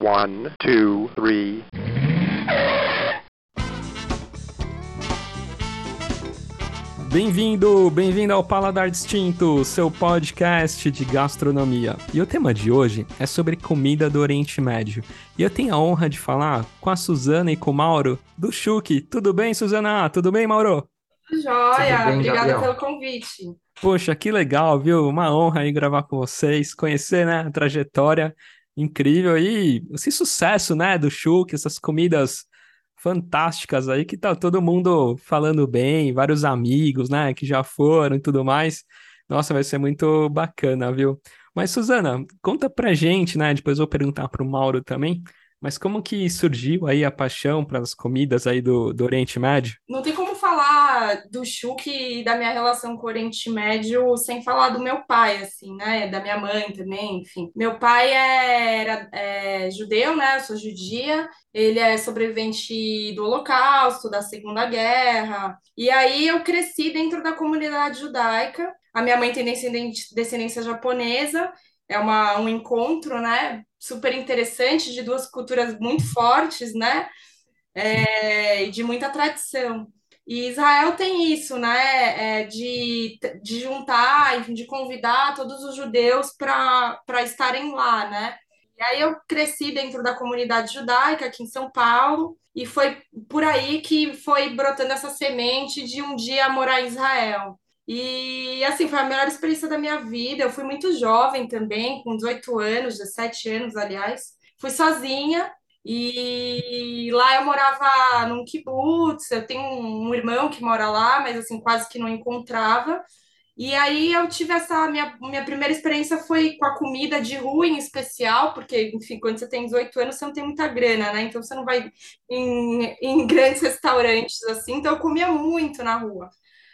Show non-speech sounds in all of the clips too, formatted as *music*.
One, two, three. Bem-vindo, bem-vindo ao Paladar Distinto, seu podcast de gastronomia. E o tema de hoje é sobre comida do Oriente Médio. E eu tenho a honra de falar com a Suzana e com o Mauro do Chuque. Tudo bem, Suzana? Tudo bem, Mauro? Joia, obrigada pelo convite. Poxa, que legal, viu? Uma honra aí gravar com vocês, conhecer, né, a trajetória incrível e esse sucesso, né, do Chuque, essas comidas fantásticas aí que tá todo mundo falando bem, vários amigos, né, que já foram e tudo mais. Nossa, vai ser muito bacana, viu? Mas, Suzana, conta pra gente, né, depois vou perguntar pro Mauro também, mas como que surgiu aí a paixão pelas comidas aí do, do Oriente Médio? Não tem como falar do Chuque e da minha relação com o Oriente Médio sem falar do meu pai, assim, né? Da minha mãe também, enfim. Meu pai era é, judeu, né? Eu sou judia. Ele é sobrevivente do Holocausto, da Segunda Guerra. E aí eu cresci dentro da comunidade judaica. A minha mãe tem descendente- descendência japonesa. É uma, um encontro, né? Super interessante de duas culturas muito fortes, né? é, de muita tradição. E Israel tem isso, né, é, de, de juntar, de convidar todos os judeus para estarem lá, né? E aí eu cresci dentro da comunidade judaica aqui em São Paulo, e foi por aí que foi brotando essa semente de um dia morar em Israel. E assim, foi a melhor experiência da minha vida. Eu fui muito jovem também, com 18 anos, 17 anos, aliás. Fui sozinha, e lá eu morava num kibutz, eu tenho um irmão que mora lá, mas assim, quase que não encontrava. E aí eu tive essa minha, minha primeira experiência foi com a comida de rua em especial, porque, enfim, quando você tem 18 anos, você não tem muita grana, né? Então você não vai em, em *laughs* grandes restaurantes assim, então eu comia muito na rua.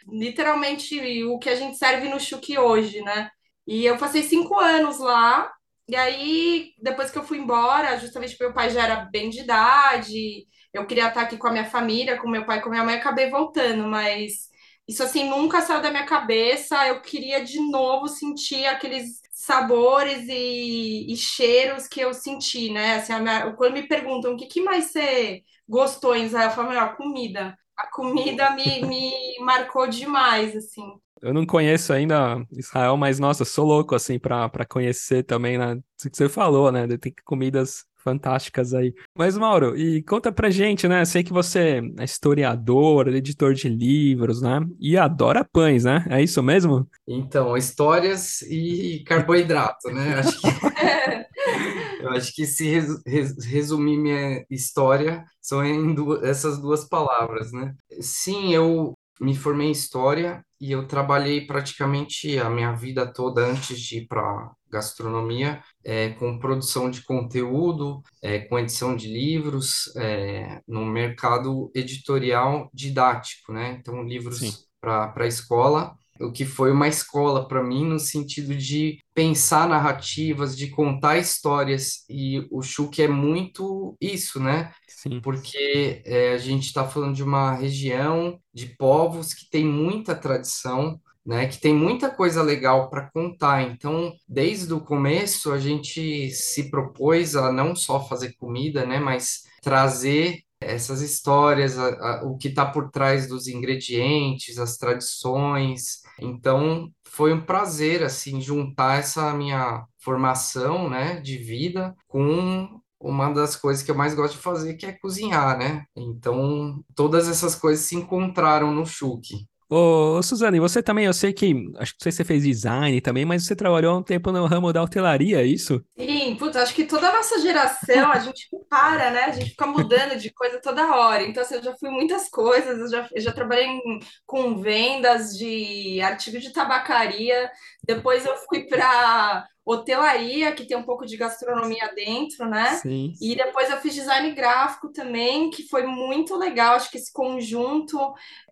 Literalmente o que a gente serve no Chuque hoje, né? E eu passei cinco anos lá, e aí, depois que eu fui embora, justamente porque meu pai já era bem de idade, eu queria estar aqui com a minha família, com meu pai com minha mãe, acabei voltando, mas isso assim nunca saiu da minha cabeça. Eu queria de novo sentir aqueles sabores e, e cheiros que eu senti, né? Assim, minha- quando me perguntam o que, que mais você gostou em Israel, eu falo, "Meu, a comida. A comida me, me marcou demais, assim. Eu não conheço ainda Israel, mas nossa, sou louco assim para conhecer também, né? Isso que você falou, né? Tem comidas fantásticas aí. Mas Mauro, e conta pra gente, né? Sei que você é historiador, editor de livros, né? E adora pães, né? É isso mesmo? Então, histórias e carboidrato, né? Acho que, *laughs* eu acho que se resu- res- resumir minha história são em du- essas duas palavras, né? Sim, eu me formei em história e eu trabalhei praticamente a minha vida toda antes de ir para gastronomia, é, com produção de conteúdo, é, com edição de livros, é, no mercado editorial didático, né? Então, livros para a escola o que foi uma escola para mim no sentido de pensar narrativas, de contar histórias, e o Chuque é muito isso, né? Sim. Porque é, a gente está falando de uma região de povos que tem muita tradição, né? Que tem muita coisa legal para contar. Então, desde o começo, a gente se propôs a não só fazer comida, né? Mas trazer essas histórias, a- a- o que está por trás dos ingredientes, as tradições. Então, foi um prazer, assim, juntar essa minha formação, né, de vida com uma das coisas que eu mais gosto de fazer, que é cozinhar, né? Então, todas essas coisas se encontraram no Chuque. Ô, ô, Suzane, você também, eu sei que, acho que não sei se você fez design também, mas você trabalhou um tempo no ramo da hotelaria, é isso? Sim, putz, acho que toda a nossa geração, a gente não para, né? A gente fica mudando de coisa toda hora. Então, assim, eu já fui muitas coisas, eu já, eu já trabalhei em- com vendas de artigo de tabacaria, depois eu fui para hotelaria, que tem um pouco de gastronomia dentro, né? Sim. E depois eu fiz design gráfico também, que foi muito legal. Acho que esse conjunto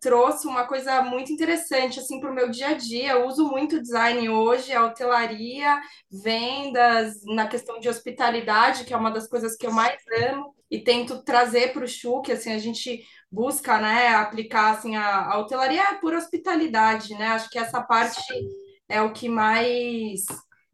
trouxe uma coisa muito interessante assim para o meu dia a dia. Eu uso muito design hoje, a hotelaria, vendas, na questão de hospitalidade, que é uma das coisas que eu mais amo, e tento trazer para o Chuque, assim, a gente busca, né, aplicar assim a, a hotelaria é por hospitalidade, né? Acho que essa parte é o que mais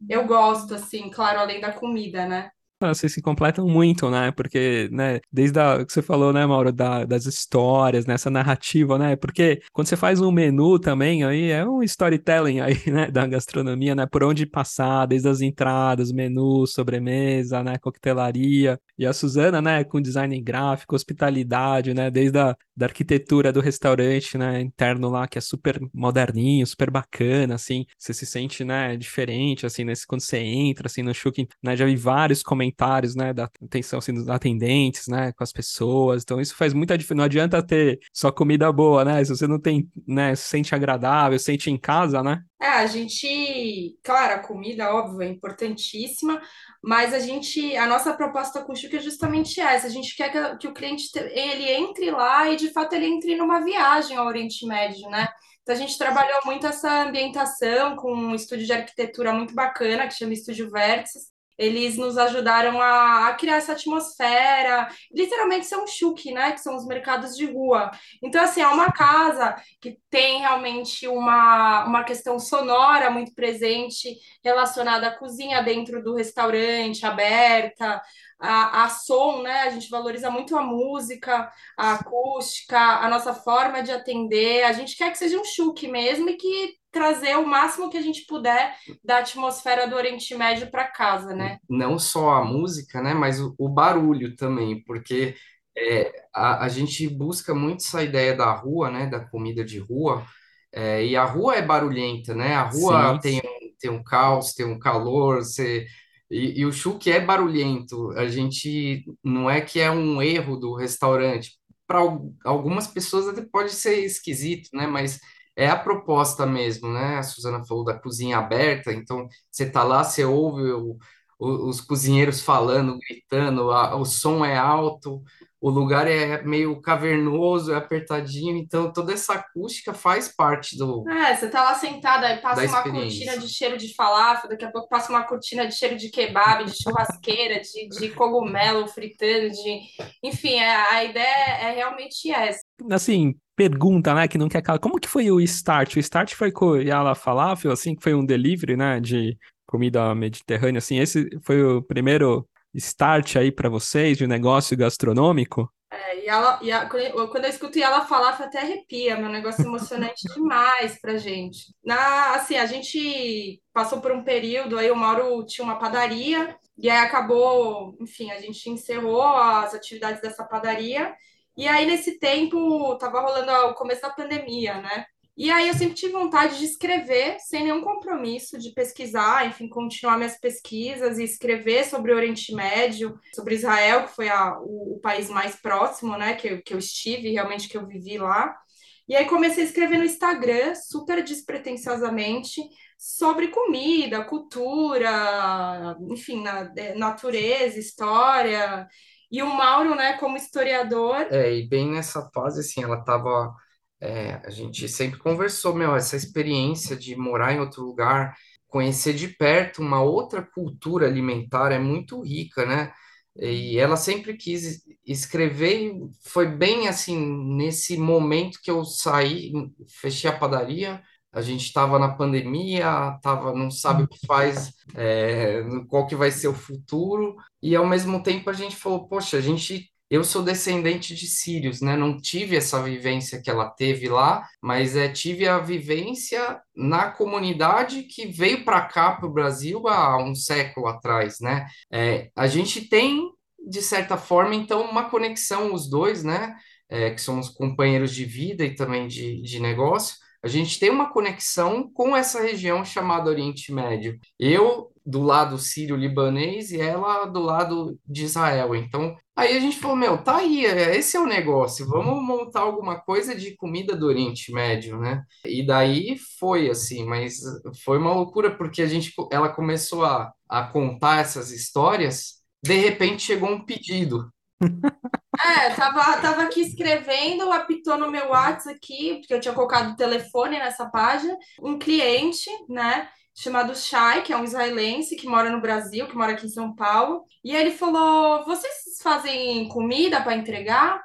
eu gosto, assim, claro, além da comida, né? Vocês se completam muito, né? Porque, né, desde o que você falou, né, Mauro, da, das histórias, nessa né, narrativa, né? Porque quando você faz um menu também, aí é um storytelling aí, *laughs* né, da gastronomia, né? Por onde passar, desde as entradas, menu, sobremesa, né, coquetelaria. E a Suzana, né, com design gráfico, hospitalidade, né, desde a da arquitetura do restaurante, né, interno lá, que é super moderninho, super bacana, assim, você se sente, né, diferente, assim, nesse, quando você entra, assim, no Shukin, né, já vi vários comentários, né, da atenção, assim, dos atendentes, né, com as pessoas, então isso faz muita diferença, não adianta ter só comida boa, né, se você não tem, né, se sente agradável, se sente em casa, né, é, a gente, claro, a comida, óbvio, é importantíssima, mas a gente, a nossa proposta com o Chuca é justamente essa. A gente quer que, que, o cliente ele entre lá e de fato ele entre numa viagem ao Oriente Médio, né? Então a gente trabalhou muito essa ambientação com um estúdio de arquitetura muito bacana que chama Estúdio Vértices, eles nos ajudaram a, a, criar essa atmosfera. Literalmente são chuk, né? Que são os mercados de rua. Então, assim, é uma casa que tem realmente uma, uma questão sonora muito presente relacionada à cozinha dentro do restaurante, aberta, a, a som, né? A gente valoriza muito a música, a acústica, a nossa forma de atender. A gente quer que seja um chuk mesmo e que trazer o máximo que a gente puder da atmosfera do Oriente Médio para casa, né? Não só a música, né, mas o, o barulho também, porque é, a, a gente busca muito essa ideia da rua, né, da comida de rua, é, e a rua é barulhenta, né? A rua Sim. tem, tem um caos, tem um calor, você... E, e o chuque é barulhento. A gente não é que é um erro do restaurante. Para algumas pessoas até pode ser esquisito, né? Mas é a proposta mesmo, né? A Suzana falou da cozinha aberta, então você tá lá, você ouve o, o, os cozinheiros falando, gritando, a, o som é alto, o lugar é meio cavernoso, é apertadinho, então toda essa acústica faz parte do. É, você tá lá sentada, aí passa uma cortina de cheiro de falafel, daqui a pouco passa uma cortina de cheiro de kebab, de churrasqueira, de, de cogumelo fritando, de. Enfim, é, a ideia é realmente essa. Assim, pergunta, né, que não quer calar. Como que foi o start? O start foi com Yala Falafel, assim, que foi um delivery, né, de comida mediterrânea, assim, esse foi o primeiro start aí para vocês de negócio gastronômico? É, e ela, e a, quando eu escuto ela falar, até arrepia, meu negócio emocionante *laughs* demais pra gente. Na, assim, a gente passou por um período, aí o Mauro tinha uma padaria, e aí acabou, enfim, a gente encerrou as atividades dessa padaria, e aí, nesse tempo, tava rolando o começo da pandemia, né? E aí eu sempre tive vontade de escrever, sem nenhum compromisso, de pesquisar, enfim, continuar minhas pesquisas e escrever sobre o Oriente Médio, sobre Israel, que foi a, o, o, país mais próximo, né, que eu, que eu estive, realmente que eu vivi lá. E aí comecei a escrever no Instagram, super despretensiosamente, sobre comida, cultura, enfim, na, é, natureza, história. E o Mauro, né, como historiador. É, e bem nessa fase, assim, ela estava. É, a gente sempre conversou, meu, essa experiência de morar em outro lugar, conhecer de perto uma outra cultura alimentar é muito rica, né? E ela sempre quis escrever, foi bem assim, nesse momento que eu saí, fechei a padaria, a gente estava na pandemia, tava, não sabe o que faz, é, qual que vai ser o futuro, e ao mesmo tempo a gente falou, poxa, a gente, eu sou descendente de sírios, né? Não tive essa vivência que ela teve lá, mas é, tive a vivência na comunidade que veio para cá, para o Brasil, há um século atrás, né? É, a gente tem, de certa forma, então, uma conexão, os dois, né? É, que somos companheiros de vida e também de, de negócio, a gente tem uma conexão com essa região chamada Oriente Médio. Eu do lado sírio-libanês e ela do lado de Israel. Então, aí a gente falou, meu, tá aí, é, esse é o negócio, vamos montar alguma coisa de comida do Oriente Médio, né? E daí foi assim, mas foi uma loucura porque a gente, ela começou a, a contar essas histórias, de repente chegou um pedido. É, tava, tava aqui escrevendo, apitou no meu WhatsApp aqui, porque eu tinha colocado o telefone nessa página, um cliente, né, chamado Shai, que é um israelense que mora no Brasil, que mora aqui em São Paulo, e ele falou: "Vocês fazem comida para entregar?"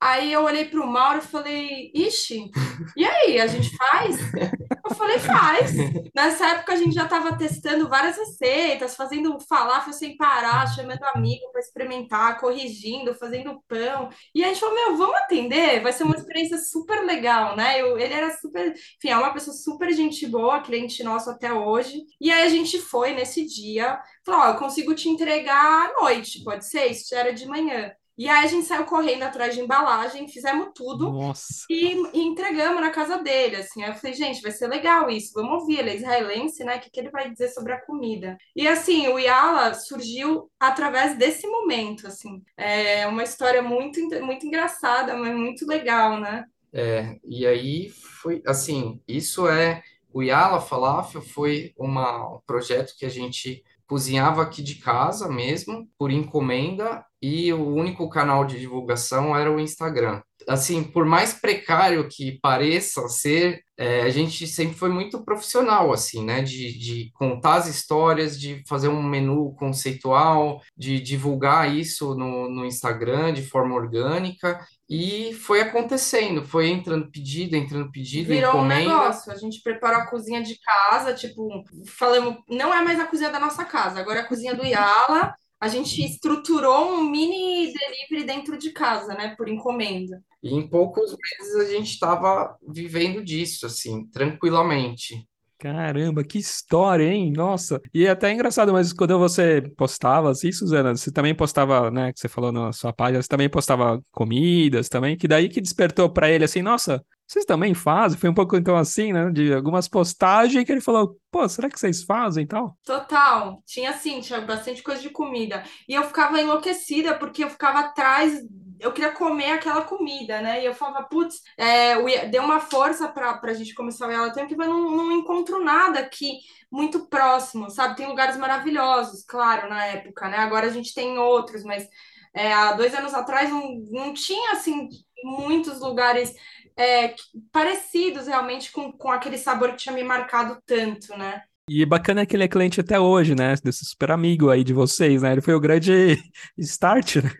Aí eu olhei para o Mauro e falei: "Ixi, e aí, a gente faz?" *laughs* Eu falei, faz. Nessa época a gente já estava testando várias receitas, fazendo falafel sem parar, chamando amigo para experimentar, corrigindo, fazendo pão. E a gente falou, meu, vamos atender? Vai ser uma experiência super legal, né? Eu, ele era super, enfim, é uma pessoa super gente boa, cliente nosso até hoje. E aí a gente foi nesse dia, falou, ó, eu consigo te entregar à noite, pode ser? Isso já era de manhã. E aí a gente saiu correndo atrás de embalagem, fizemos tudo Nossa. e, e entregamos na casa dele, assim. Aí eu falei, gente, vai ser legal isso, vamos ouvir, ele é israelense, né? O que, que ele vai dizer sobre a comida? E assim, o Yala surgiu através desse momento, assim. É uma história muito, muito engraçada, mas muito legal, né? É, e aí foi assim, isso é o Yala Falafel foi uma, um projeto que a gente cozinhava aqui de casa mesmo, por encomenda, e o único canal de divulgação era o Instagram. Assim, por mais precário que pareça ser, é, a gente sempre foi muito profissional, assim, né? De, de contar as histórias, de fazer um menu conceitual, de divulgar isso no, no Instagram de forma orgânica. E foi acontecendo, foi entrando pedido, entrando pedido, Virou um encomenda. negócio. A gente preparou a cozinha de casa, tipo, falamos, não é mais a cozinha da nossa casa, agora é a cozinha do Yala. A gente estruturou um mini delivery dentro de casa, né, por encomenda. E em poucos meses a gente estava vivendo disso, assim, tranquilamente. Caramba, que história, hein? Nossa. E é até engraçado, mas quando você postava assim, Suzana, você também postava, né, que você falou na sua página, você também postava comidas também, que daí que despertou para ele assim, nossa, vocês também fazem? Foi um pouco então assim, né, de algumas postagens que ele falou, pô, será que vocês fazem e tal? Total. Tinha sim, tinha bastante coisa de comida. E eu ficava enlouquecida porque eu ficava atrás eu queria comer aquela comida, né? E eu falava, putz, é, deu uma força para a gente começar o Tempo, que eu não, não encontro nada aqui muito próximo, sabe? Tem lugares maravilhosos, claro, na época, né? Agora a gente tem outros, mas é, há dois anos atrás não, não tinha, assim, muitos lugares é, parecidos realmente com, com aquele sabor que tinha me marcado tanto, né? E bacana que ele é cliente até hoje, né, desse super amigo aí de vocês, né? Ele foi o grande *laughs* start, né?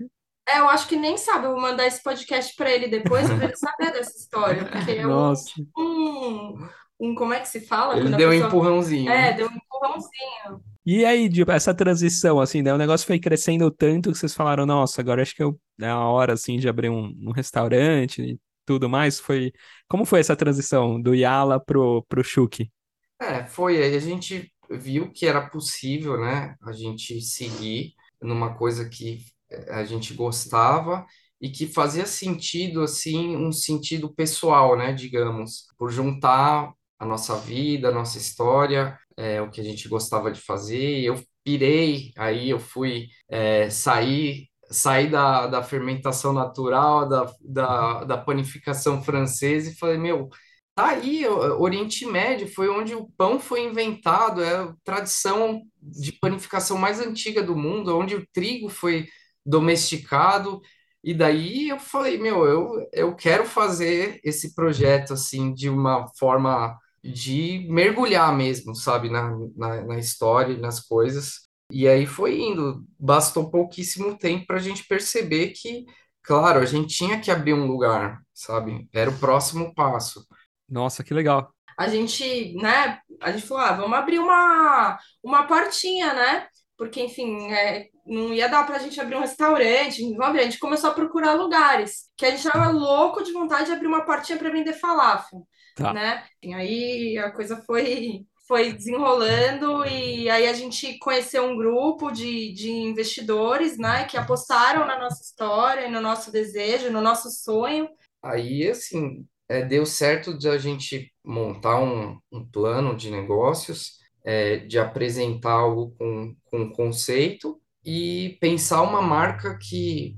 É, eu acho que nem sabe, eu vou mandar esse podcast para ele depois para ele saber *laughs* dessa história, porque é um, Nossa. um, um- como é que se fala? Ele deu um pessoa- empurrãozinho. É, deu um empurrãozinho. E aí, tipo, essa transição, assim, né? O negócio foi crescendo tanto que vocês falaram, nossa, agora acho que eu, é a hora, assim, de abrir um, um restaurante tudo mais. Foi... Como foi essa transição do Yala pro, pro Shuki? É, foi. A gente viu que era possível, né, a gente seguir numa coisa que eh, a gente gostava e que fazia sentido, assim, um sentido pessoal, né, digamos, por juntar a nossa vida, a nossa história, é, o que a gente gostava de fazer. Eu pirei, aí eu fui é, sair. Saí da, da fermentação natural, da, da, da panificação francesa e falei, meu, Tá aí, Oriente Médio foi onde o pão foi inventado, é a tradição de panificação mais antiga do mundo, onde o trigo foi domesticado. E daí eu falei, meu, eu, eu quero fazer esse projeto assim de uma forma de mergulhar mesmo, sabe, na, na, na história e nas coisas. E aí foi indo, bastou pouquíssimo tempo para a gente perceber que, claro, a gente tinha que abrir um lugar, sabe? Era o próximo passo. Nossa, que legal. A gente, né, a gente falou, ah, vamos abrir uma, uma portinha, né? Porque, enfim, é, não ia dar pra gente abrir um restaurante, vamos abrir. A gente começou a procurar lugares, que a gente tava louco de vontade de abrir uma portinha para vender falafel, Tá. né? E aí a coisa foi foi desenrolando e aí a gente conheceu um grupo de, de investidores, né, que apostaram na nossa história, no nosso desejo, no nosso sonho. Aí, assim, é, deu certo de a gente montar um, um plano de negócios, é, de apresentar algo com, com conceito e pensar uma marca que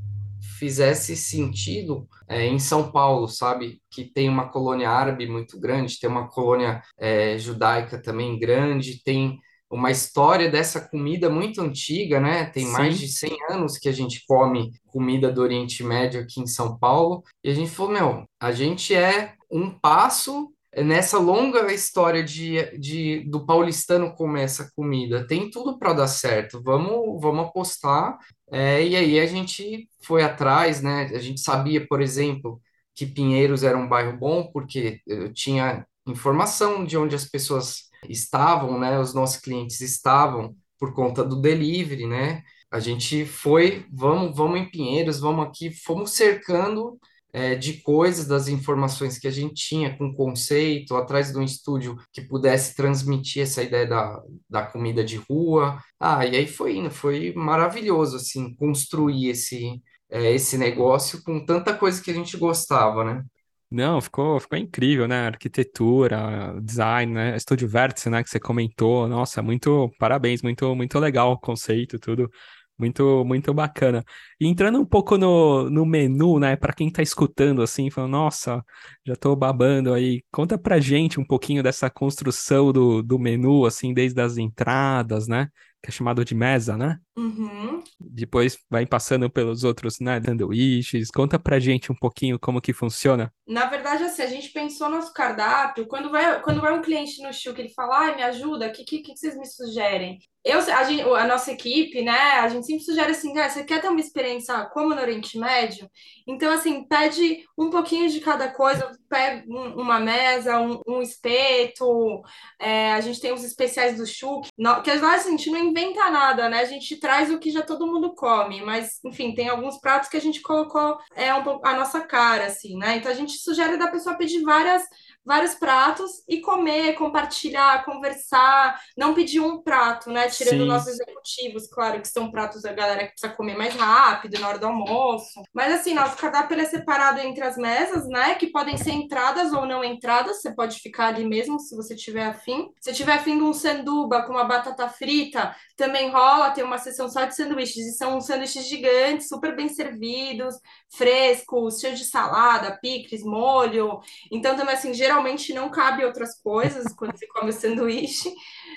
fizesse sentido é, em São Paulo, sabe? Que tem uma colônia árabe muito grande, tem uma colônia é, judaica também grande, tem uma história dessa comida muito antiga, né? Tem mais Sim. de 100 anos que a gente come comida do Oriente Médio aqui em São Paulo. E a gente falou, meu, a gente é um passo nessa longa história de, de do paulistano comer essa comida. Tem tudo para dar certo. Vamos, vamos apostar. É, e aí a gente foi atrás, né? A gente sabia, por exemplo, que Pinheiros era um bairro bom porque eu tinha informação de onde as pessoas estavam, né? Os nossos clientes estavam por conta do delivery, né? A gente foi, vamos, vamos em Pinheiros, vamos aqui, fomos cercando é, de coisas, das informações que a gente tinha com conceito, atrás de um estúdio que pudesse transmitir essa ideia da, da comida de rua. Ah, e aí foi indo, foi maravilhoso, assim, construir esse, é, esse negócio com tanta coisa que a gente gostava, né? Não, ficou, ficou incrível, né? Arquitetura, design, né? Estúdio Vértice, né? Que você comentou. Nossa, muito parabéns, muito, muito legal o conceito, tudo. Muito, muito bacana. E entrando um pouco no, no menu, né? Para quem tá escutando assim, falando, nossa, já tô babando aí. Conta pra gente um pouquinho dessa construção do, do menu, assim, desde as entradas, né? Que é chamado de mesa, né? Uhum. Depois vai passando pelos outros, né? Sanduíches. Conta pra gente um pouquinho como que funciona. Na verdade, assim, a gente pensou nosso cardápio. Quando vai, quando vai um cliente no Chiu que ele fala, ai, me ajuda, o que, que, que vocês me sugerem? Eu, a, gente, a nossa equipe, né, a gente sempre sugere assim, ah, você quer ter uma experiência como no Oriente Médio? Então, assim, pede um pouquinho de cada coisa, pega um, uma mesa, um, um espeto, é, a gente tem os especiais do Chuk, que lá assim, a gente não inventa nada, né, a gente traz o que já todo mundo come, mas, enfim, tem alguns pratos que a gente colocou é, um, a nossa cara, assim, né, então a gente sugere da pessoa pedir várias vários pratos e comer, compartilhar, conversar, não pedir um prato, né? Tirando Sim. nossos executivos, claro, que são pratos da galera que precisa comer mais rápido, na hora do almoço. Mas assim, nosso cardápio é separado entre as mesas, né? Que podem ser entradas ou não entradas, você pode ficar ali mesmo se você tiver afim. Se tiver afim de um sanduba com uma batata frita, também rola, tem uma seção só de sanduíches, e são sanduíches gigantes, super bem servidos, frescos, cheios de salada, picles, molho. Então, também, assim, geralmente não cabe outras coisas quando você come o sanduíche.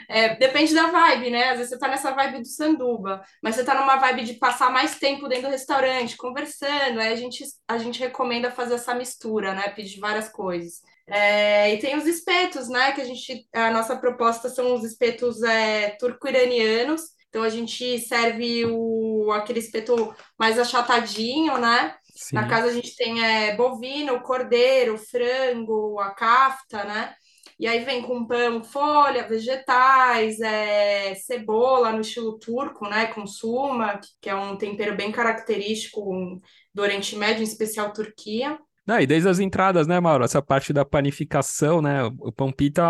É, depende da vibe, né? Às vezes você tá nessa vibe do sanduba, mas você tá numa vibe de passar mais tempo dentro do restaurante, conversando, aí a gente, a gente recomenda fazer essa mistura, né? Pedir várias coisas. É, e tem os espetos, né? Que a gente, a nossa proposta são os espetos é, turco-iranianos. Então a gente serve o, aquele espeto mais achatadinho, né? Sim. Na casa a gente tem é, bovino, cordeiro, frango, a kafta, né? E aí vem com pão, folha, vegetais, é, cebola no estilo turco, né? Com suma, que é um tempero bem característico do Oriente Médio, em especial Turquia. Não, e desde as entradas, né, Mauro? Essa parte da panificação, né? O pão pita,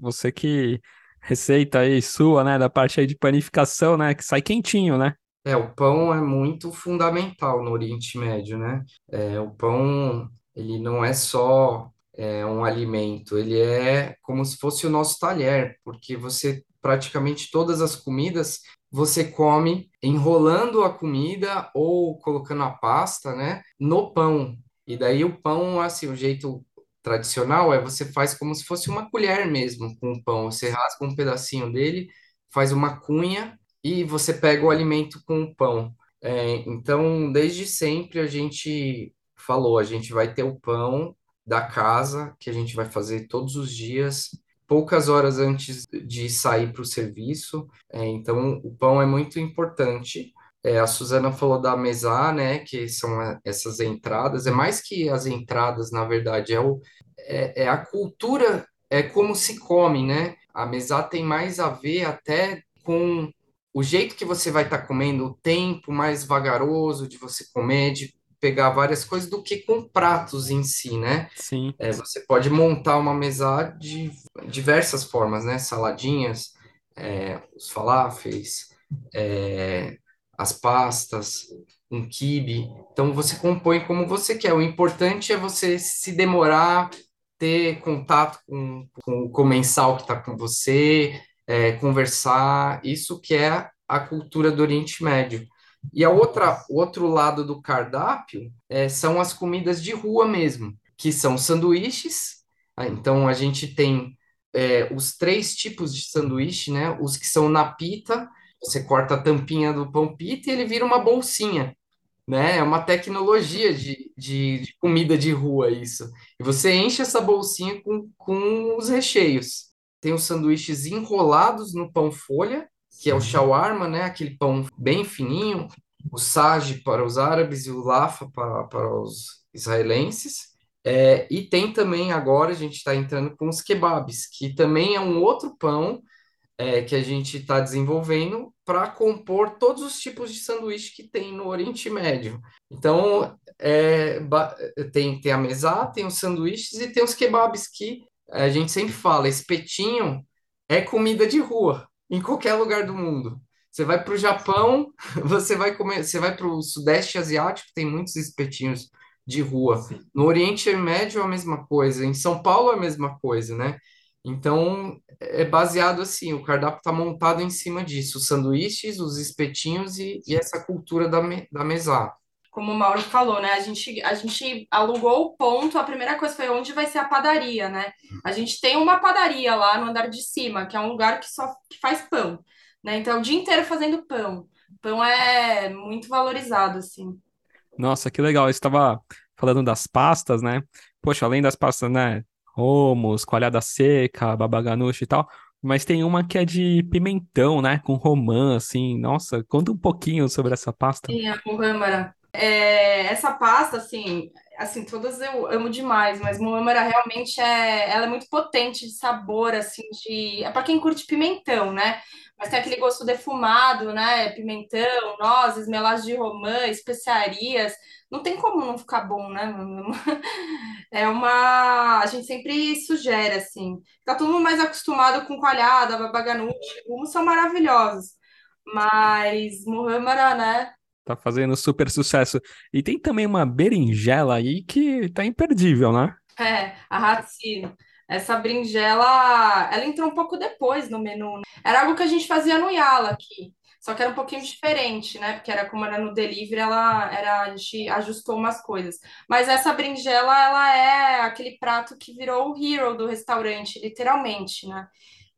você que receita aí sua, né? Da parte aí de panificação, né? Que sai quentinho, né? É, o pão é muito fundamental no Oriente Médio, né? É, o pão, ele não é só é, um alimento, ele é como se fosse o nosso talher, porque você praticamente todas as comidas você come enrolando a comida ou colocando a pasta, né, no pão. E daí o pão, assim, o jeito tradicional é você faz como se fosse uma colher mesmo com o pão. Você rasga um pedacinho dele, faz uma cunha e você pega o alimento com o pão. É, então, desde sempre a gente falou, a gente vai ter o pão da casa que a gente vai fazer todos os dias, poucas horas antes de sair para o serviço. É, então, o pão é muito importante. É, a Suzana falou da mesa, né, que são essas entradas. É mais que as entradas, na verdade, é, o, é, é a cultura, é como se come, né? A mesa tem mais a ver até com o jeito que você vai estar tá comendo, o tempo mais vagaroso de você comer, de pegar várias coisas, do que com pratos em si, né? Sim. É, você pode montar uma mesa de diversas formas, né? Saladinhas, é, os falaféis, é, as pastas, um quibe. Então você compõe como você quer. O importante é você se demorar, ter contato com, com o comensal que está com você, é, conversar. Isso que é a cultura do Oriente Médio. E a outra, o outro lado do cardápio é, são as comidas de rua mesmo, que são sanduíches. Então a gente tem é, os três tipos de sanduíche, né? Os que são na pita, você corta a tampinha do pão pita e ele vira uma bolsinha, né? É uma tecnologia de, de, de comida de rua isso. E você enche essa bolsinha com, com os recheios. Tem os sanduíches enrolados no pão folha, que é o shawarma, né? Aquele pão bem fininho, o sage para os árabes e o lafa para, para os israelenses. É, e tem também agora, a gente está entrando com os kebabs, que também é um outro pão é, que a gente está desenvolvendo para compor todos os tipos de sanduíche que tem no Oriente Médio. Então, é, tem, tem a mesá, tem os sanduíches e tem os kebabs, que a gente sempre fala, espetinho é comida de rua, em qualquer lugar do mundo. Você vai para o Japão, *laughs* você vai comer, você vai para o Sudeste Asiático, tem muitos espetinhos de rua. No Oriente Médio é a mesma coisa, em São Paulo é a mesma coisa, né? Então, é baseado assim, o cardápio está montado em cima disso, os sanduíches, os espetinhos e, e essa cultura da, me, da mesá. Como o Mauro falou, né? A gente, a gente alugou o ponto, a primeira coisa foi onde vai ser a padaria, né? A gente tem uma padaria lá no andar de cima, que é um lugar que só que faz pão, né? Então, é o dia inteiro fazendo pão. Pão é muito valorizado, assim. Nossa, que legal. Eu estava falando das pastas, né? Poxa, além das pastas, né? Romos, coalhada seca, babaganuche e tal. Mas tem uma que é de pimentão, né? Com romã, assim. Nossa, conta um pouquinho sobre essa pasta. Sim, a muhammara. É, essa pasta, assim, assim, todas eu amo demais, mas muhammara realmente é, ela é muito potente de sabor, assim, de... É para quem curte pimentão, né? Mas tem aquele gosto defumado, né? Pimentão, nozes, melaço de romã, especiarias. Não tem como não ficar bom, né? *laughs* É uma. A gente sempre sugere, assim. Tá todo mundo mais acostumado com coalhada, babaganuche, humos são maravilhosos. Mas muhammara, né? Tá fazendo super sucesso. E tem também uma berinjela aí que tá imperdível, né? É, a Hatsino. Essa berinjela, ela entrou um pouco depois no menu. Né? Era algo que a gente fazia no Yala aqui, só que era um pouquinho diferente, né? Porque era como era no delivery, ela era a gente ajustou umas coisas. Mas essa berinjela, ela é aquele prato que virou o hero do restaurante, literalmente, né?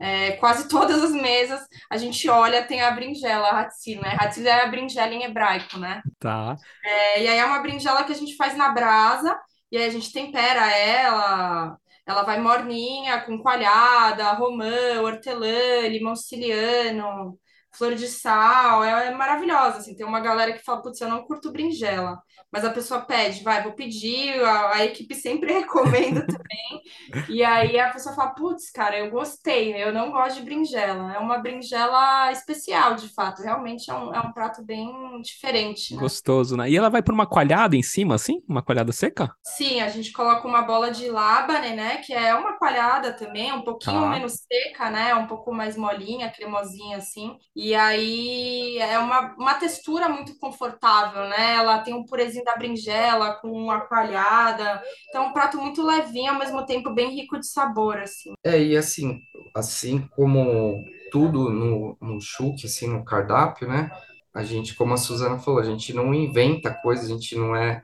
É, quase *laughs* todas as mesas a gente olha, tem a berinjela, a hatzil, né? Hatzil é a berinjela em hebraico, né? Tá. É, e aí é uma berinjela que a gente faz na brasa, e aí a gente tempera ela, ela vai morninha, com coalhada, romã, hortelã, limão siciliano, flor de sal, é, é maravilhosa, assim, tem uma galera que fala, putz, eu não curto berinjela, mas a pessoa pede, vai, vou pedir, a, a equipe sempre *laughs* recomenda também, e aí a pessoa fala, putz, cara, eu gostei, eu não gosto de berinjela, é uma berinjela especial, de fato, realmente é um, é um prato bem diferente, né? Gostoso, né? E ela vai por uma coalhada em cima, assim? Uma coalhada seca? Sim, a gente coloca uma bola de lábane, né, que é uma coalhada também, um pouquinho Tá. menos seca, né, um pouco mais molinha, cremosinha, assim, e aí é uma, uma textura muito confortável, né? Ela tem um purezinho da berinjela com uma coalhada. Então, um prato muito levinho, ao mesmo tempo bem rico de sabor, assim. É, e assim, assim como tudo no, no Chook, assim, no cardápio, né? A gente, como a Suzana falou, a gente não inventa coisa, a gente não é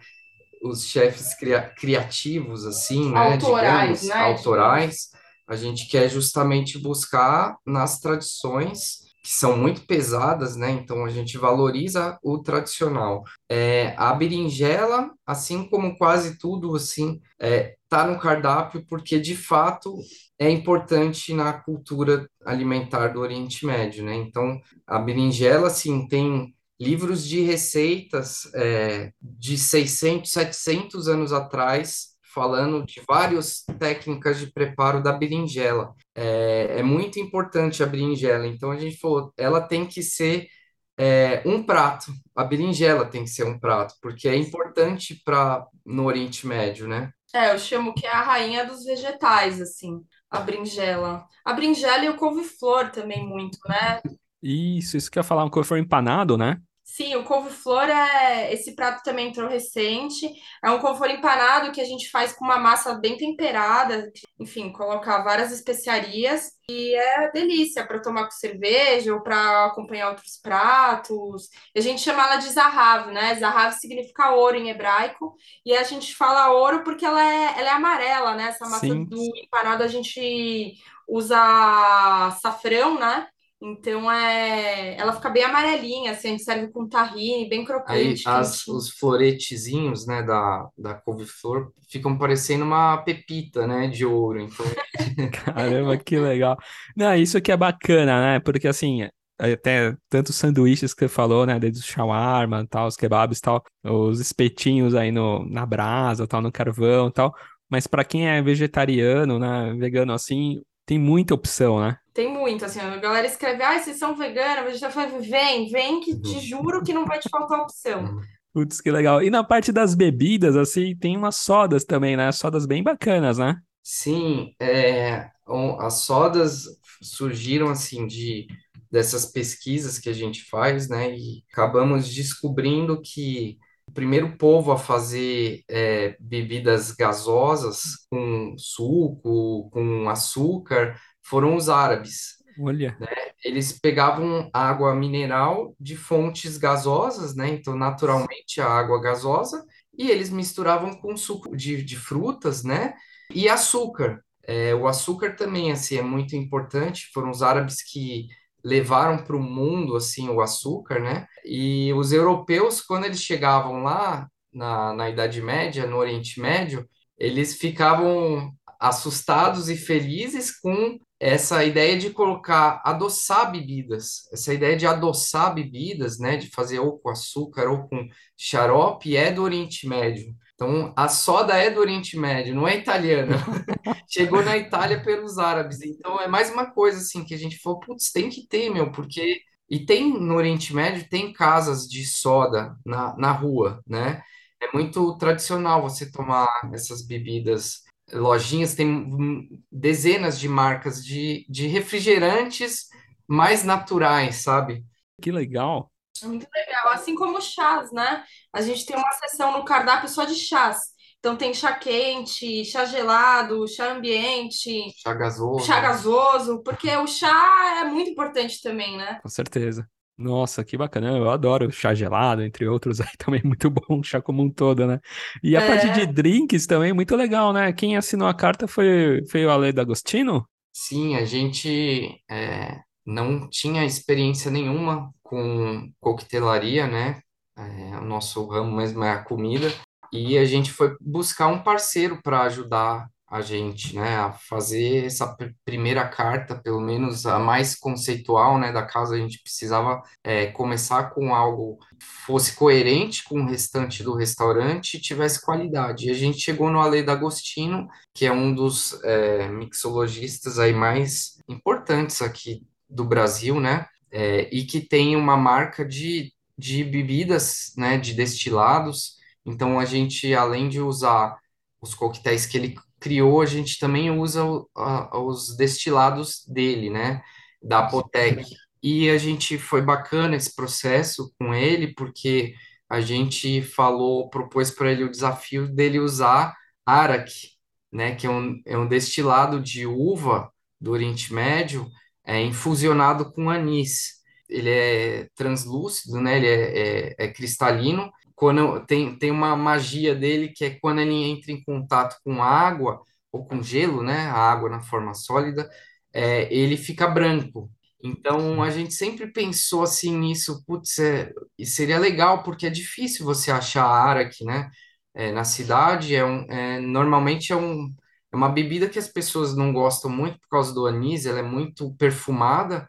os chefes cria- criativos, assim, né? Autorais, Digamos, né? autorais. A gente quer justamente buscar nas tradições que são muito pesadas, né? Então a gente valoriza o tradicional. É, a berinjela, assim como quase tudo, assim, é, tá no cardápio porque de fato é importante na cultura alimentar do Oriente Médio, né? Então a berinjela, assim, tem livros de receitas é, de 600, 700 anos atrás falando de várias técnicas de preparo da berinjela. É, é muito importante a berinjela, então a gente falou, ela tem que ser é, um prato, a berinjela tem que ser um prato, porque é importante para no Oriente Médio, né? É, eu chamo que é a rainha dos vegetais, assim, a berinjela. A berinjela e o couve-flor também muito, né? Isso, isso que eu ia falar, um couve-flor empanado, né? Sim, o couve-flor é esse prato também entrou recente. É um couve-flor empanado que a gente faz com uma massa bem temperada, enfim, colocar várias especiarias e é delícia para tomar com cerveja ou para acompanhar outros pratos. A gente chama ela de zahav, né? Zahav significa ouro em hebraico e a gente fala ouro porque ela é, ela é amarela, né? Essa massa Sim. do empanado a gente usa safrão, né? Então é, ela fica bem amarelinha, assim, a gente serve com tahine, bem Aí crocante, as, quentinho. os floretezinhos, né, da, da couve-flor ficam parecendo uma pepita, né, de ouro. Então, *laughs* Caramba, que legal. Não, isso aqui é bacana, né? Porque assim, até tantos sanduíches que você falou, né? Desde o shawarma, tal, os kebabs, tal, os espetinhos aí no, na brasa, tal, no carvão, tal. mas para quem é vegetariano, né, vegano assim, tem muita opção, né? Tem muito, assim, a galera escreve, ah, vocês são veganos, vegetariano, vem, vem, que te juro que não vai te faltar opção. Putz, que legal. E na parte das bebidas, assim, tem umas sodas também, né? Sodas bem bacanas, né? Sim, é, as sodas surgiram assim de dessas pesquisas que a gente faz, né? E acabamos descobrindo que o primeiro povo a fazer é, bebidas gasosas com suco, com açúcar, foram os árabes. Olha, Eles pegavam água mineral de fontes gasosas, né? Então, naturalmente, a água gasosa, e eles misturavam com suco de, de frutas, né? E açúcar. É, o açúcar também, assim, é muito importante. Foram os árabes que levaram para o mundo, assim, o açúcar, né? E os europeus, quando eles chegavam lá na, na Idade Média, no Oriente Médio, eles ficavam assustados e felizes com essa ideia de colocar, adoçar bebidas, essa ideia de adoçar bebidas, né, de fazer ou com açúcar ou com xarope, é do Oriente Médio. Então, a soda é do Oriente Médio, não é italiana. *laughs* Chegou na Itália pelos árabes. Então, é mais uma coisa assim que a gente falou, putz, tem que ter, meu, porque e tem no Oriente Médio tem casas de soda na, na rua, né? É muito tradicional você tomar essas bebidas lojinhas, tem dezenas de marcas de, de refrigerantes mais naturais, sabe? que legal. É muito legal. Assim como chás, né? A gente tem uma seção no cardápio só de chás. Então tem chá quente, chá gelado, chá ambiente, Chá gasoso. chá gasoso, porque o chá é muito importante também, né? Com certeza. Nossa, que bacana. Eu adoro chá gelado, entre outros *laughs* aí também muito bom, chá como um todo, né? E a parte de É. drinks também muito legal, né? Quem assinou a carta foi, foi o Ale D'Agostino? Sim, a gente é, não tinha experiência nenhuma com coquetelaria, né? É, o nosso ramo mesmo é a comida. E a gente foi buscar um parceiro para ajudar a gente, né, a fazer essa pr- primeira carta, pelo menos a mais conceitual, né, da casa. A gente precisava é, começar com algo que fosse coerente com o restante do restaurante e tivesse qualidade. E a gente chegou no Ale D'Agostino, que é um dos é, mixologistas aí mais importantes aqui do Brasil, né? É, e que tem uma marca de, de bebidas, né, de destilados. Então a gente, além de usar os coquetéis que ele criou, a gente também usa o- a- os destilados dele, né, da Apotec. E a gente foi bacana esse processo com ele, porque a gente falou, propôs para ele o desafio dele usar Arak, né, que é um, é um destilado de uva do Oriente Médio, é, infusionado com anis. Ele é translúcido, né, ele é, é, é cristalino. Quando tem, tem uma magia dele que é quando ele entra em contato com água ou com gelo, né, a água na forma sólida, é, ele fica branco. Então a gente sempre pensou assim nisso, putz, é, seria legal porque é difícil você achar arak, né? É, na cidade é um, é, normalmente é um, é uma bebida que as pessoas não gostam muito por causa do anis, ela é muito perfumada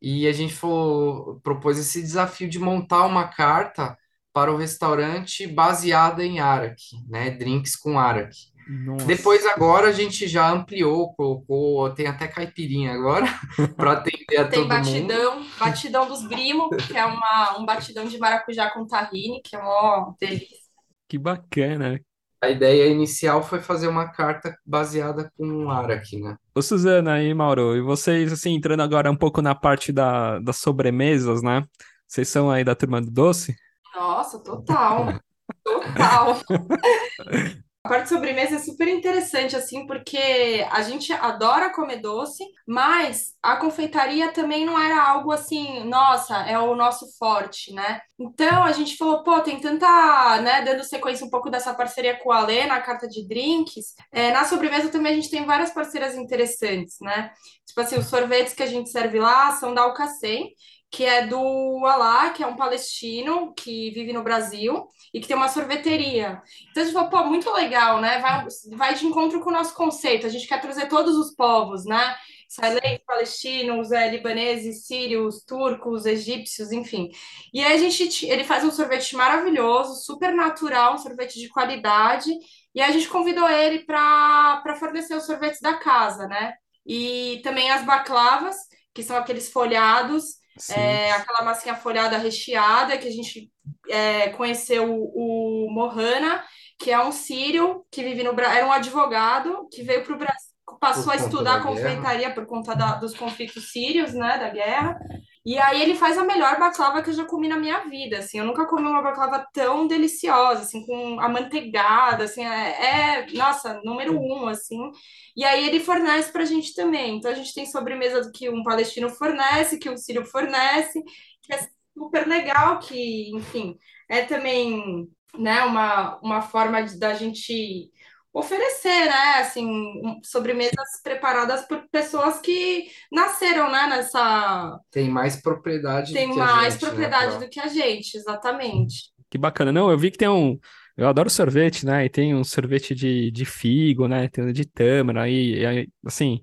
e a gente falou, propôs esse desafio de montar uma carta para o restaurante baseada em arak, né? Drinks com arak. Nossa. Depois agora a gente já ampliou, colocou, tem até caipirinha agora *laughs* para atender a Tem todo mundo. batidão, batidão dos Brimo, que é uma, um batidão de maracujá com tahine, que é uma delícia. Que bacana. A ideia inicial foi fazer uma carta baseada com arak, né? Ô, Suzana e Mauro, e vocês, assim, entrando agora um pouco na parte da, das sobremesas, né? Vocês são aí da turma do doce? Nossa, total. Total. *laughs* A parte de sobremesa é super interessante, assim, porque a gente adora comer doce, mas a confeitaria também não era algo assim, nossa, é o nosso forte, né? Então a gente falou, pô, tem tanta, né, dando sequência um pouco dessa parceria com a Alê na carta de drinks, é, na sobremesa também a gente tem várias parceiras interessantes, né? Tipo assim, os sorvetes que a gente serve lá são da Alcacem, que é do Alá, que é um palestino que vive no Brasil e que tem uma sorveteria. Então a gente falou, pô, muito legal, né? Vai, vai de encontro com o nosso conceito. A gente quer trazer todos os povos, né? israelenses, palestinos, é, libaneses, sírios, turcos, egípcios, enfim. E aí a gente, ele faz um sorvete maravilhoso, super natural, um sorvete de qualidade. E a gente convidou ele para fornecer os sorvetes da casa, né? E também as baclavas, que são aqueles folhados, é, aquela massinha folhada recheada, que a gente é, conheceu o, o Mohana, que é um sírio que vive no Brasil, era um advogado que veio para o Brasil, passou a estudar confeitaria por conta da, dos conflitos sírios, né, da guerra. E aí ele faz a melhor baklava que eu já comi na minha vida, assim. Eu nunca comi uma baklava tão deliciosa, assim, com amanteigada, assim. É, é nossa, número um, assim. E aí ele fornece pra gente também. Então a gente tem sobremesa do que um palestino fornece, que um sírio fornece, que é super legal, que, enfim, é também, né, uma, uma forma de, da gente oferecer, né, assim, sobremesas preparadas por pessoas que nasceram, né, nessa... Tem mais propriedade Tem do que a mais gente, né, propriedade Pro? do que a gente, exatamente. Que bacana. Não, eu vi que tem um. Eu adoro sorvete, né? E tem um sorvete de, de figo, né? Tem um de tâmara, e, e aí, assim,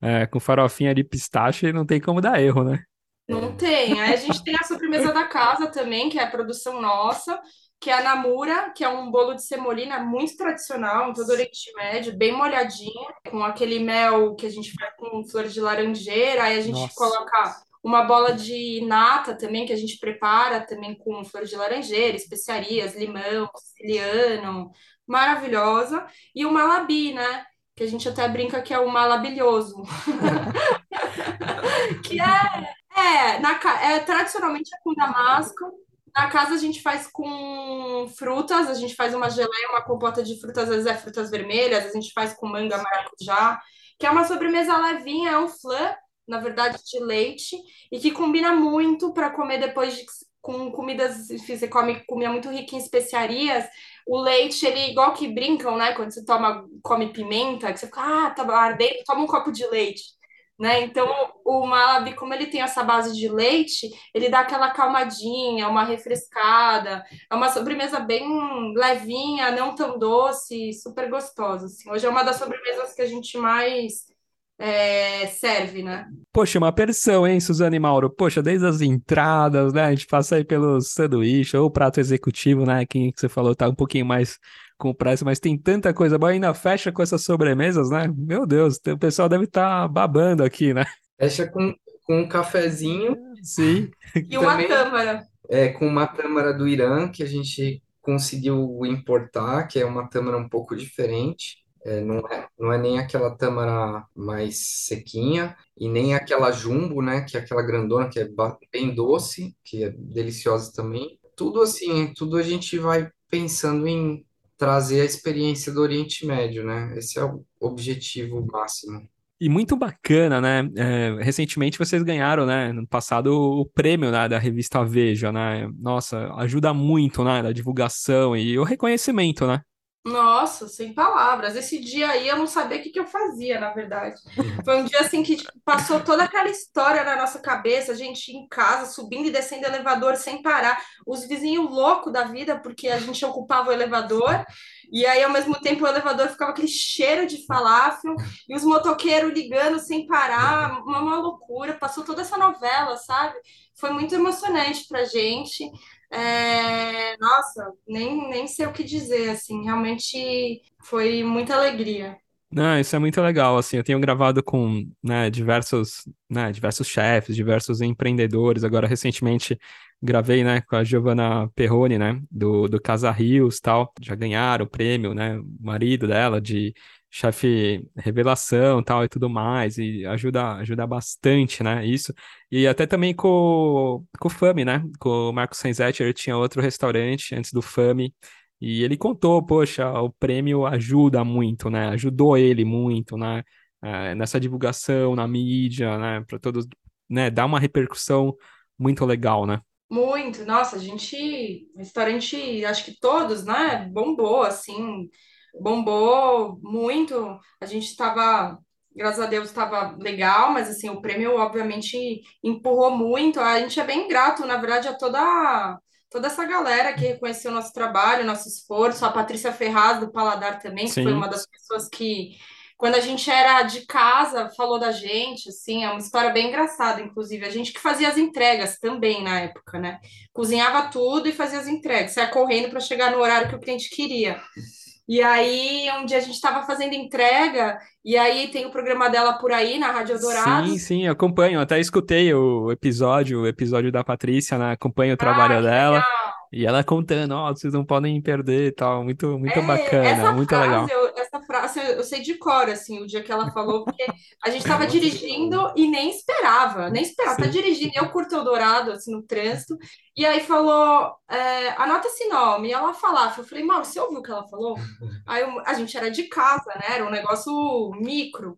é, com farofinha de pistache, não tem como dar erro, né? Não tem. Aí a gente tem a sobremesa da casa também, que é a produção nossa, que é a namura, que é um bolo de semolina muito tradicional, em todo o Oriente Médio, bem molhadinho, com aquele mel que a gente faz com flor de laranjeira, aí a gente Nossa. coloca uma bola de nata também, que a gente prepara também com flor de laranjeira, especiarias, limão, siciliano, maravilhosa, e o malabi, né? Que a gente até brinca que é o malabilhoso. *laughs* *laughs* que é, é, na, é tradicionalmente é com damasco. Na casa a gente faz com frutas, a gente faz uma geleia, uma compota de frutas, às vezes é frutas vermelhas, a gente faz com manga maracujá, que é uma sobremesa levinha, é um flan, na verdade, de leite, e que combina muito para comer depois de, com comidas, enfim, você come comida muito rica em especiarias. O leite, ele, igual que brincam, né? Quando você toma, come pimenta, que você fica, ah, tá ardendo, toma um copo de leite né? Então, o Malabi, como ele tem essa base de leite, ele dá aquela calmadinha, uma refrescada. É uma sobremesa bem levinha, não tão doce, super gostosa. assim. Hoje é uma das sobremesas que a gente mais é, serve, né? Poxa, uma aperção, hein, Suzane e Mauro? Poxa, desde as entradas, né? A gente passa aí pelo sanduíche ou prato executivo, né? Que, que você falou tá um pouquinho mais com o preço, mas tem tanta coisa boa, ainda fecha com essas sobremesas, né? Meu Deus, o pessoal deve estar babando aqui, né? Fecha com, com um cafezinho, Sim. *laughs* E uma Também- tâmara. é, com uma tâmara do Irã, que a gente conseguiu importar, que é uma tâmara um pouco diferente. É, não é, não é nem aquela tâmara mais sequinha, e nem aquela jumbo, né? Que é aquela grandona, que é bem doce, que é deliciosa também. Tudo assim, tudo a gente vai pensando em trazer a experiência do Oriente Médio, né? Esse é o objetivo máximo. E muito bacana, né? É, recentemente vocês ganharam, né? No passado, o prêmio, né, da revista Veja, né? Nossa, ajuda muito, né? Da divulgação e o reconhecimento, né? Nossa, sem palavras. Esse dia aí eu não sabia o que que eu fazia, na verdade. Foi um dia assim que tipo, passou toda aquela história na nossa cabeça, a gente em casa, subindo e descendo elevador sem parar, os vizinhos loucos da vida, porque a gente ocupava o elevador, e aí ao mesmo tempo o elevador ficava aquele cheiro de falafel, e os motoqueiros ligando sem parar, uma, uma loucura. Passou toda essa novela, sabe? Foi muito emocionante pra gente. É, nossa, nem, nem sei o que dizer, assim, realmente foi muita alegria. Não, isso é muito legal, assim, eu tenho gravado com, né, diversos, né, diversos chefes, diversos empreendedores, agora recentemente gravei, né, com a Giovanna Perrone, né, do, do Casa Rios, tal, já ganharam o prêmio, né, o marido dela de chefe revelação, tal, e tudo mais, e ajuda, ajuda bastante, né, isso, e até também com, com o Fami, né, com o Marcos Senzetti, ele tinha outro restaurante antes do Fami, e ele contou, poxa, o prêmio ajuda muito, né? Ajudou ele muito, né? eh, nessa divulgação, na mídia, né? Para todos, né? Dá uma repercussão muito legal, né? Muito, nossa, a gente, restaurante, acho que todos, né, bombou, assim, bombou muito. A gente estava, graças a Deus, estava legal, mas, assim, o prêmio, obviamente, empurrou muito. A gente é bem grato, na verdade, a toda, toda essa galera que reconheceu o nosso trabalho, nosso esforço, a Patrícia Ferraz, do Paladar também, que foi uma das pessoas que quando a gente era de casa, falou da gente, assim, é uma história bem engraçada, inclusive. A gente que fazia as entregas também na época, né? Cozinhava tudo e fazia as entregas, saia correndo para chegar no horário que o cliente queria. E aí, um dia a gente estava fazendo entrega, e aí tem o programa dela por aí na Rádio Dourados. Sim, sim, acompanho. Até escutei o episódio, o episódio da Patrícia, né? Acompanho o trabalho Ah, dela. legal. E ela contando, ó, vocês não podem perder e tal. Muito, muito É, bacana, muito frase, legal. eu, frase eu, eu sei de cor, assim, o dia que ela falou, porque a gente estava dirigindo e nem esperava, nem esperava. Tá Sim. dirigindo, eu curto Eldorado, assim, no trânsito, e aí falou, é, anota esse nome, e ela falava, eu falei, Mauro, você ouviu o que ela falou? *laughs* Aí eu- a gente era de casa, né, era um negócio micro.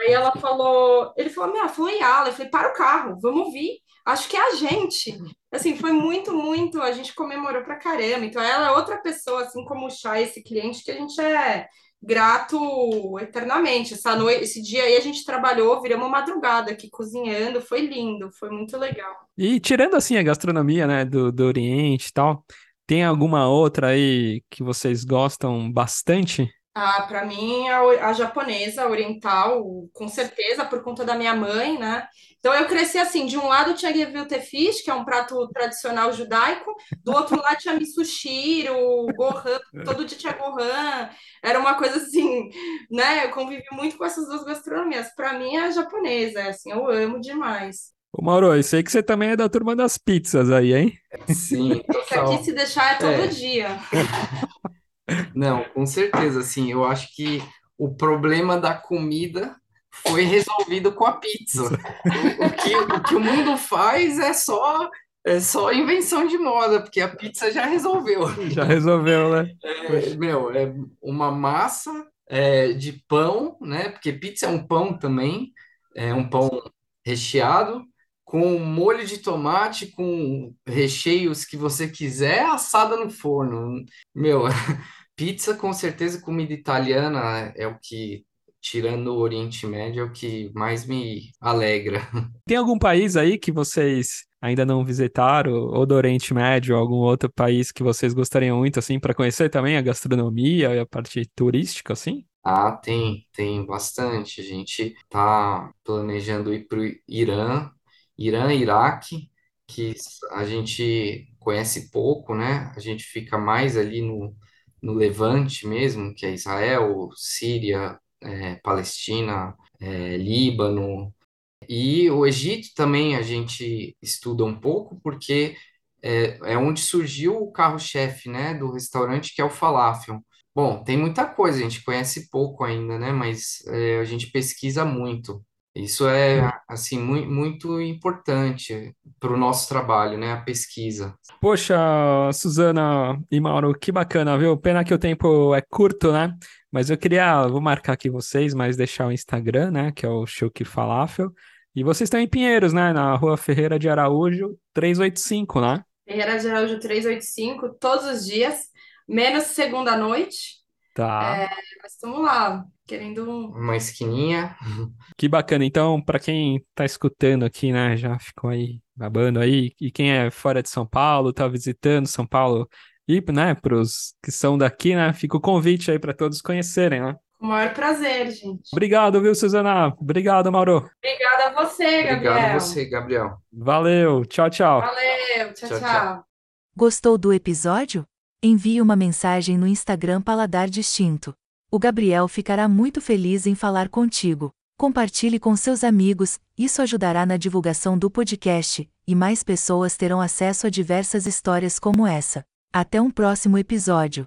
Aí ela falou, ele falou, minha, foi Yala, eu falei, para o carro, vamos ouvir, acho que é a gente. Assim, foi muito, muito, a gente comemorou pra caramba. Então, ela é outra pessoa, assim como o Chá, esse cliente, que a gente é grato eternamente. Essa noite, esse dia aí a gente trabalhou, viramos madrugada aqui cozinhando, foi lindo, foi muito legal. E tirando assim a gastronomia, né, do, do Oriente e tal, tem alguma outra aí que vocês gostam bastante? Ah, para mim, a, a japonesa, a oriental, com certeza, por conta da minha mãe, né? Então, eu cresci assim: de um lado tinha gefilte fish, que é um prato tradicional judaico, do outro lado tinha misushiro, gohan, todo dia tinha gohan. Era uma coisa assim, né? Eu convivi muito com essas duas gastronomias. Para mim, é a japonesa, assim, eu amo demais. Ô, Mauro, eu sei que você também é da turma das pizzas aí, hein? Sim, Esse total. aqui, se deixar, é todo É. dia. *laughs* Não, com certeza, assim, eu acho que o problema da comida foi resolvido com a pizza. O, que, o que o mundo faz é só, é só invenção de moda, porque a pizza já resolveu. Já resolveu, né? É, meu, é uma massa é, de pão, né? Porque pizza é um pão também, é um pão recheado, com molho de tomate, com recheios que você quiser, assada no forno. Meu, pizza com certeza, comida italiana é o que, tirando o Oriente Médio, é o que mais me alegra. *laughs* Tem algum país aí que vocês ainda não visitaram, ou do Oriente Médio, ou algum outro país que vocês gostariam muito, assim, para conhecer também a gastronomia e a parte turística, assim? Ah, tem, tem bastante. A gente tá planejando ir para o Irã, Irã, Iraque, que a gente conhece pouco, né? A gente fica mais ali no, no Levante mesmo, que é Israel, Síria, eh, Palestina, eh, Líbano. E o Egito também a gente estuda um pouco, porque é, é onde surgiu o carro-chefe, né, do restaurante, que é o falafel. Bom, tem muita coisa, a gente conhece pouco ainda, né? Mas é, a gente pesquisa muito. Isso é, assim, muito, muito importante para o nosso trabalho, né? A pesquisa. Poxa, Suzana e Mauro, que bacana, viu? Pena que o tempo é curto, né? Mas eu queria, vou marcar aqui vocês, mas deixar o Instagram, né? Que é o Chuque Falafel. E vocês estão em Pinheiros, né? Na Rua Ferreira de Araújo, 385, né? Ferreira de Araújo 385, todos os dias, menos segunda noite. Tá. Mas estamos lá, querendo um. Uma esquininha. Que bacana. Então, para quem tá escutando aqui, né, já ficou aí babando aí, e quem é fora de São Paulo, tá visitando São Paulo, e, né, pros que são daqui, né, fica o convite aí para todos conhecerem, né? Com o maior prazer, gente. Obrigado, viu, Suzana? Obrigado, Mauro. Obrigada a você, Obrigado a Gabriel. você, Gabriel. Valeu. Tchau, tchau. Valeu, tchau, Tchau, tchau. tchau. Gostou do episódio? Envie uma mensagem no Instagram Paladar Distinto. O Gabriel ficará muito feliz em falar contigo. Compartilhe com seus amigos, isso ajudará na divulgação do podcast, e mais pessoas terão acesso a diversas histórias como essa. Até um próximo episódio.